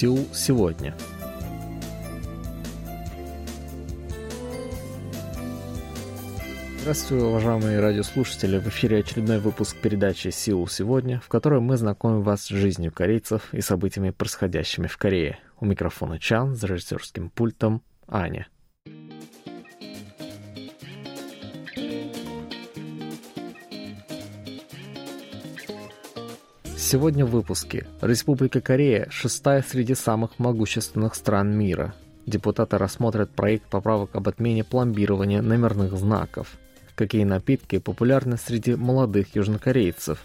Сеул сегодня. Здравствуйте, уважаемые радиослушатели! В эфире очередной выпуск передачи «Сеул сегодня», в которой мы знакомим вас с жизнью корейцев и событиями, происходящими в Корее. У микрофона Чан, за режиссерским пультом Аня. Сегодня в выпуске. Республика Корея – шестая среди самых могущественных стран мира. Депутаты рассмотрят проект поправок об отмене пломбирования номерных знаков. Какие напитки популярны среди молодых южнокорейцев?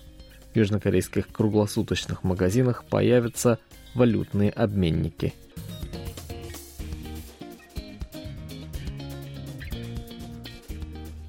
В южнокорейских круглосуточных магазинах появятся валютные обменники.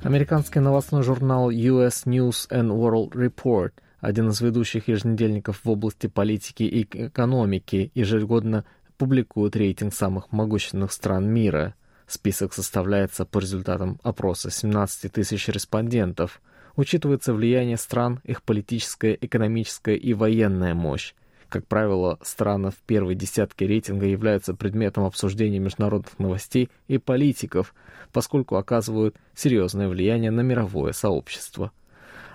Американский новостной журнал US News and World Report – один из ведущих еженедельников в области политики и экономики, ежегодно публикует рейтинг самых могущественных стран мира. Список составляется по результатам опроса 17 тысяч респондентов. Учитывается влияние стран, их политическая, экономическая и военная мощь. Как правило, страны в первой десятке рейтинга являются предметом обсуждения международных новостей и политиков, поскольку оказывают серьезное влияние на мировое сообщество.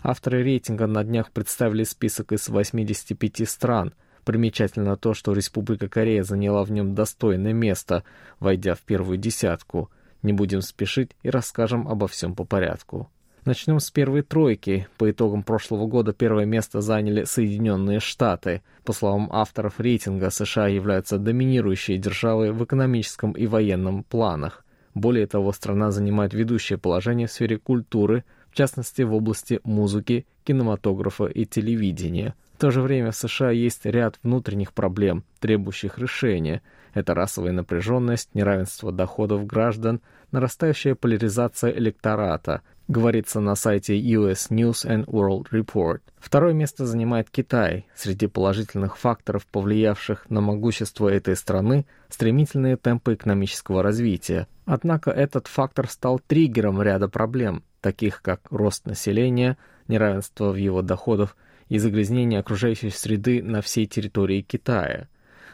Авторы рейтинга на днях представили список из 85 стран. Примечательно то, что Республика Корея заняла в нем достойное место, войдя в первую десятку. Не будем спешить и расскажем обо всем по порядку. Начнем с первой тройки. По итогам прошлого года первое место заняли Соединенные Штаты. По словам авторов рейтинга, США являются доминирующей державой в экономическом и военном планах. Более того, страна занимает ведущее положение в сфере культуры – в частности в области музыки, кинематографа и телевидения. В то же время в США есть ряд внутренних проблем, требующих решения. Это расовая напряженность, неравенство доходов граждан, нарастающая поляризация электората, говорится на сайте US News and World Report. Второе место занимает Китай. Среди положительных факторов, повлиявших на могущество этой страны, стремительные темпы экономического развития. Однако этот фактор стал триггером ряда проблем, таких как рост населения, неравенство в его доходах и загрязнение окружающей среды на всей территории Китая.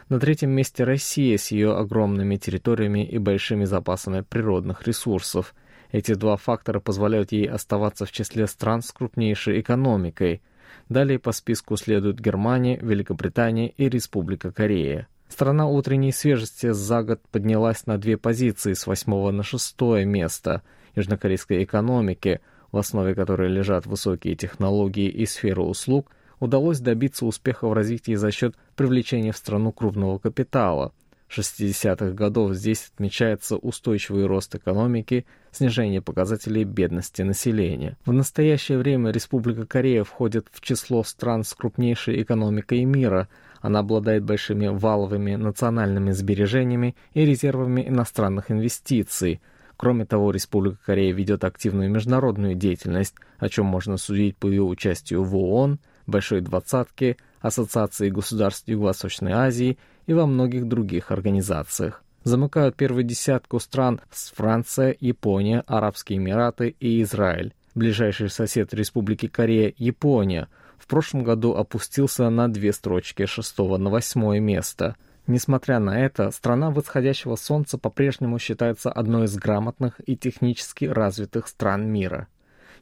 На третьем месте Россия с ее огромными территориями и большими запасами природных ресурсов. Эти два фактора позволяют ей оставаться в числе стран с крупнейшей экономикой. Далее по списку следуют Германия, Великобритания и Республика Корея. Страна утренней свежести за год поднялась на две позиции с восьмого на шестое место – южнокорейской экономики, в основе которой лежат высокие технологии и сфера услуг, удалось добиться успеха в развитии за счет привлечения в страну крупного капитала. 60-х годов здесь отмечается устойчивый рост экономики, снижение показателей бедности населения. В настоящее время Республика Корея входит в число стран с крупнейшей экономикой мира. Она обладает большими валовыми национальными сбережениями и резервами иностранных инвестиций – Кроме того, Республика Корея ведет активную международную деятельность, о чем можно судить по ее участию в ООН, Большой Двадцатке, Ассоциации государств Юго-Восточной Азии и во многих других организациях. Замыкают первую десятку стран с Франция, Япония, Арабские Эмираты и Израиль. Ближайший сосед Республики Корея, Япония, в прошлом году опустился на две строчки шестого на восьмое место – Несмотря на это, страна восходящего солнца по-прежнему считается одной из грамотных и технически развитых стран мира.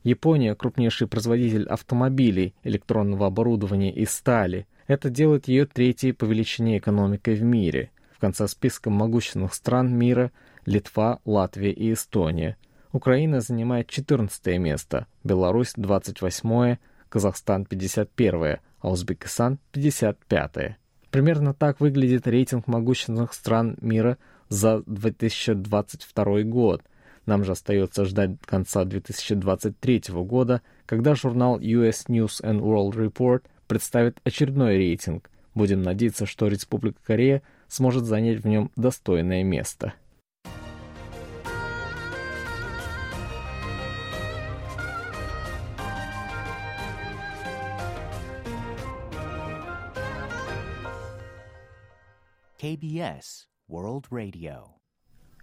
Япония – крупнейший производитель автомобилей, электронного оборудования и стали. Это делает ее третьей по величине экономикой в мире. В конце списка могущественных стран мира – Литва, Латвия и Эстония. Украина занимает 14 место, Беларусь – 28 Казахстан – 51 а Узбекистан – 55 Примерно так выглядит рейтинг могущественных стран мира за 2022 год. Нам же остается ждать конца 2023 года, когда журнал US News and World Report представит очередной рейтинг. Будем надеяться, что Республика Корея сможет занять в нем достойное место. KBS World Radio.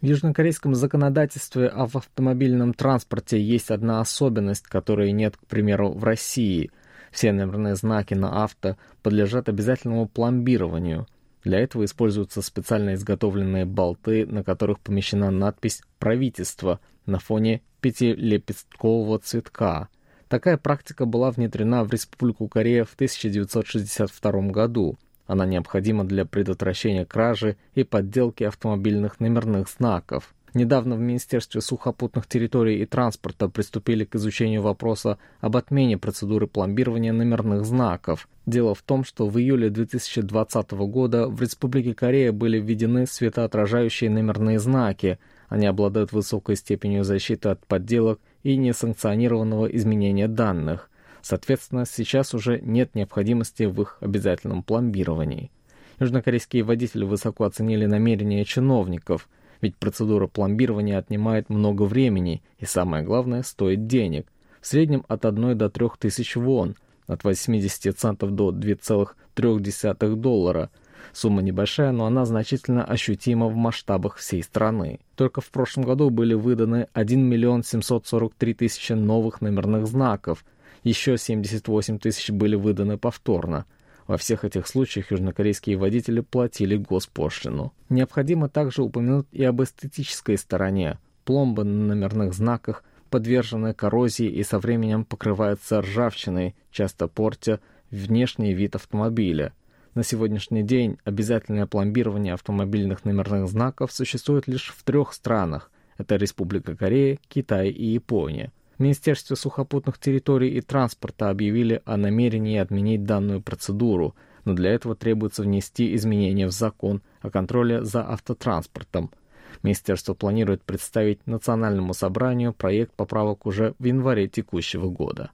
В южнокорейском законодательстве об автомобильном транспорте есть одна особенность, которой нет, к примеру, в России. Все номерные знаки на авто подлежат обязательному пломбированию. Для этого используются специально изготовленные болты, на которых помещена надпись «Правительство» на фоне пятилепесткового цветка. Такая практика была внедрена в Республику Корея в 1962 году. Она необходима для предотвращения кражи и подделки автомобильных номерных знаков. Недавно в Министерстве сухопутных территорий и транспорта приступили к изучению вопроса об отмене процедуры пломбирования номерных знаков. Дело в том, что в июле 2020 года в Республике Корея были введены светоотражающие номерные знаки. Они обладают высокой степенью защиты от подделок и несанкционированного изменения данных. Соответственно, сейчас уже нет необходимости в их обязательном пломбировании. Южнокорейские водители высоко оценили намерения чиновников – ведь процедура пломбирования отнимает много времени и, самое главное, стоит денег. В среднем от 1 до 3 тысяч вон, от 80 центов до 2,3 доллара. Сумма небольшая, но она значительно ощутима в масштабах всей страны. Только в прошлом году были выданы 1 миллион 743 тысячи новых номерных знаков, еще 78 тысяч были выданы повторно – во всех этих случаях южнокорейские водители платили госпошлину. Необходимо также упомянуть и об эстетической стороне. Пломбы на номерных знаках подвержены коррозии и со временем покрываются ржавчиной, часто портя внешний вид автомобиля. На сегодняшний день обязательное пломбирование автомобильных номерных знаков существует лишь в трех странах. Это Республика Корея, Китай и Япония. Министерстве сухопутных территорий и транспорта объявили о намерении отменить данную процедуру, но для этого требуется внести изменения в закон о контроле за автотранспортом. Министерство планирует представить Национальному собранию проект поправок уже в январе текущего года.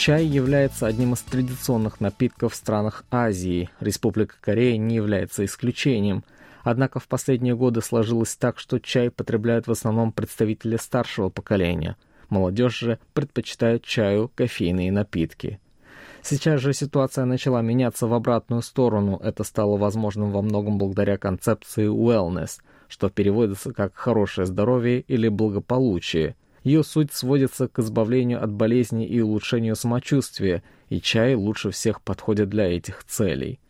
Чай является одним из традиционных напитков в странах Азии. Республика Корея не является исключением. Однако в последние годы сложилось так, что чай потребляют в основном представители старшего поколения. Молодежь же предпочитает чаю кофейные напитки. Сейчас же ситуация начала меняться в обратную сторону. Это стало возможным во многом благодаря концепции wellness, что переводится как «хорошее здоровье» или «благополучие», ее суть сводится к избавлению от болезней и улучшению самочувствия, и чай лучше всех подходит для этих целей.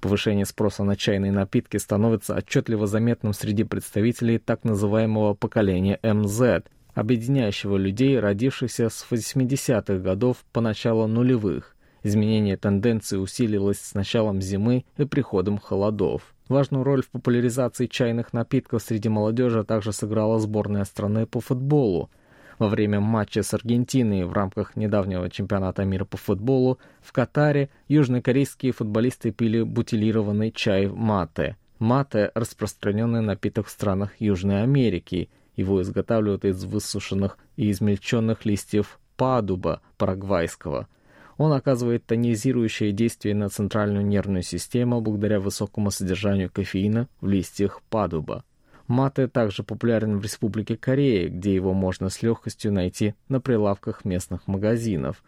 Повышение спроса на чайные напитки становится отчетливо заметным среди представителей так называемого поколения МЗ, объединяющего людей, родившихся с 80-х годов по началу нулевых. Изменение тенденции усилилось с началом зимы и приходом холодов. Важную роль в популяризации чайных напитков среди молодежи также сыграла сборная страны по футболу, во время матча с Аргентиной в рамках недавнего чемпионата мира по футболу в Катаре южнокорейские футболисты пили бутилированный чай мате. Мате – распространенный напиток в странах Южной Америки. Его изготавливают из высушенных и измельченных листьев падуба парагвайского. Он оказывает тонизирующее действие на центральную нервную систему благодаря высокому содержанию кофеина в листьях падуба. Мате также популярен в Республике Корея, где его можно с легкостью найти на прилавках местных магазинов.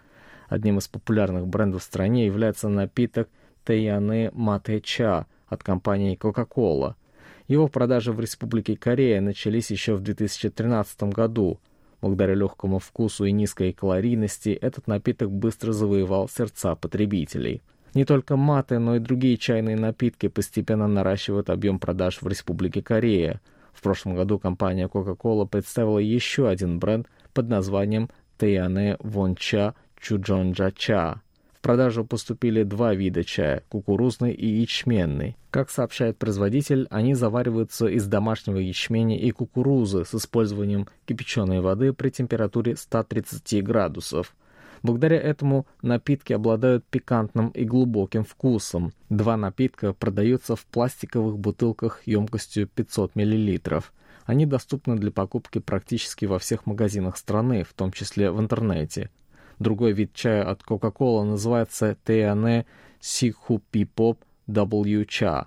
Одним из популярных брендов в стране является напиток Тэйяне Мате Ча от компании Coca-Cola. Его продажи в Республике Корея начались еще в 2013 году. Благодаря легкому вкусу и низкой калорийности этот напиток быстро завоевал сердца потребителей. Не только маты, но и другие чайные напитки постепенно наращивают объем продаж в Республике Корея. В прошлом году компания Coca-Cola представила еще один бренд под названием Тэяне Вонча Чуджонджа Ча. В продажу поступили два вида чая – кукурузный и ячменный. Как сообщает производитель, они завариваются из домашнего ячменя и кукурузы с использованием кипяченой воды при температуре 130 градусов. Благодаря этому напитки обладают пикантным и глубоким вкусом. Два напитка продаются в пластиковых бутылках емкостью 500 мл. Они доступны для покупки практически во всех магазинах страны, в том числе в интернете. Другой вид чая от Coca-Cola называется Теане Сихупипоп W Cha.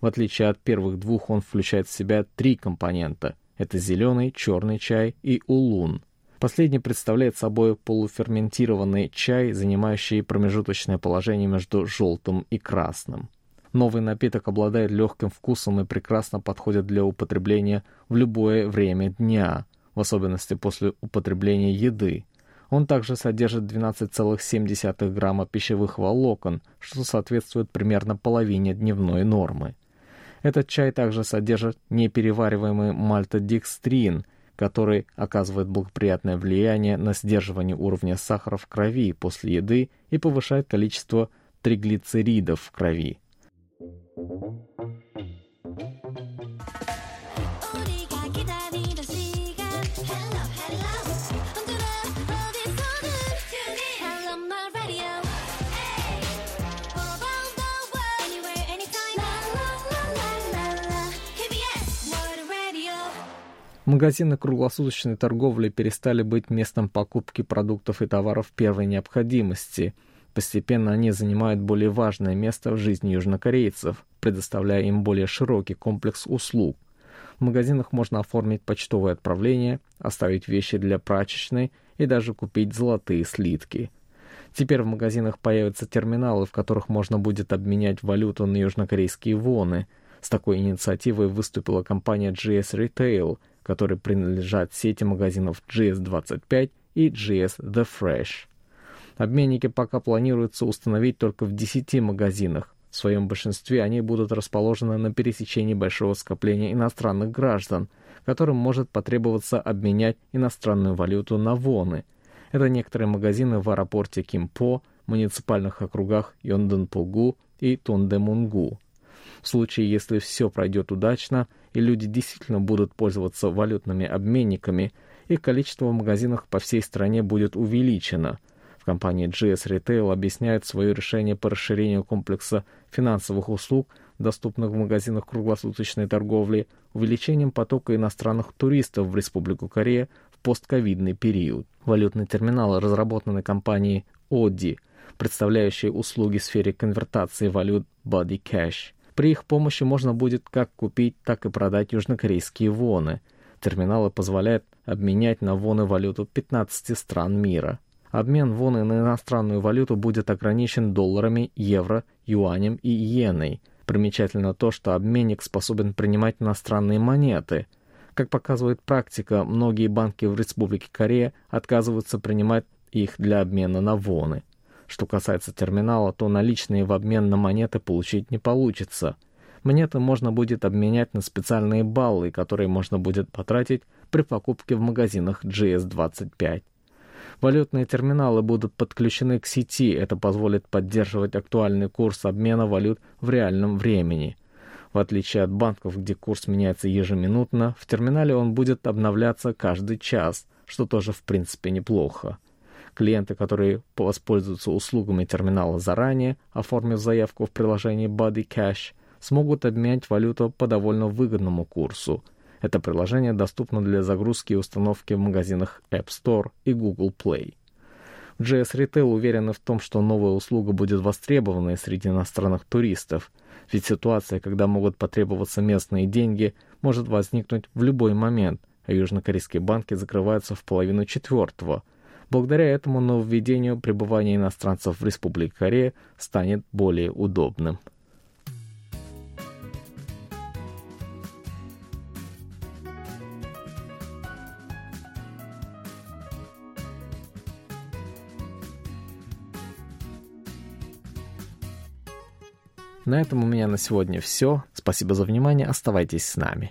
В отличие от первых двух, он включает в себя три компонента. Это зеленый, черный чай и улун. Последний представляет собой полуферментированный чай, занимающий промежуточное положение между желтым и красным. Новый напиток обладает легким вкусом и прекрасно подходит для употребления в любое время дня. в особенности после употребления еды. Он также содержит 12,7 грамма пищевых волокон, что соответствует примерно половине дневной нормы. Этот чай также содержит неперевариваемый мальтодекстрин, который оказывает благоприятное влияние на сдерживание уровня сахара в крови после еды и повышает количество триглицеридов в крови. Магазины круглосуточной торговли перестали быть местом покупки продуктов и товаров первой необходимости. Постепенно они занимают более важное место в жизни южнокорейцев, предоставляя им более широкий комплекс услуг. В магазинах можно оформить почтовое отправление, оставить вещи для прачечной и даже купить золотые слитки. Теперь в магазинах появятся терминалы, в которых можно будет обменять валюту на южнокорейские воны. С такой инициативой выступила компания GS Retail – которые принадлежат сети магазинов GS25 и GS The Fresh. Обменники пока планируется установить только в 10 магазинах. В своем большинстве они будут расположены на пересечении большого скопления иностранных граждан, которым может потребоваться обменять иностранную валюту на воны. Это некоторые магазины в аэропорте Кимпо, муниципальных округах Йонденпугу и Тондемунгу. В случае, если все пройдет удачно и люди действительно будут пользоваться валютными обменниками, их количество в магазинах по всей стране будет увеличено. В компании GS Retail объясняют свое решение по расширению комплекса финансовых услуг, доступных в магазинах круглосуточной торговли, увеличением потока иностранных туристов в Республику Корея в постковидный период. Валютные терминалы, разработанные компанией ODI, представляющие услуги в сфере конвертации валют Body Cash – при их помощи можно будет как купить, так и продать южнокорейские воны. Терминалы позволяют обменять на воны валюту 15 стран мира. Обмен воны на иностранную валюту будет ограничен долларами, евро, юанем и иеной. Примечательно то, что обменник способен принимать иностранные монеты. Как показывает практика, многие банки в Республике Корея отказываются принимать их для обмена на воны. Что касается терминала, то наличные в обмен на монеты получить не получится. Монеты можно будет обменять на специальные баллы, которые можно будет потратить при покупке в магазинах GS25. Валютные терминалы будут подключены к сети, это позволит поддерживать актуальный курс обмена валют в реальном времени. В отличие от банков, где курс меняется ежеминутно, в терминале он будет обновляться каждый час, что тоже в принципе неплохо. Клиенты, которые воспользуются услугами терминала заранее, оформив заявку в приложении Body Cash, смогут обменять валюту по довольно выгодному курсу. Это приложение доступно для загрузки и установки в магазинах App Store и Google Play. GS Retail уверены в том, что новая услуга будет востребована среди иностранных туристов, ведь ситуация, когда могут потребоваться местные деньги, может возникнуть в любой момент, а южнокорейские банки закрываются в половину четвертого – Благодаря этому нововведению пребывание иностранцев в Республике Корея станет более удобным. На этом у меня на сегодня все. Спасибо за внимание. Оставайтесь с нами.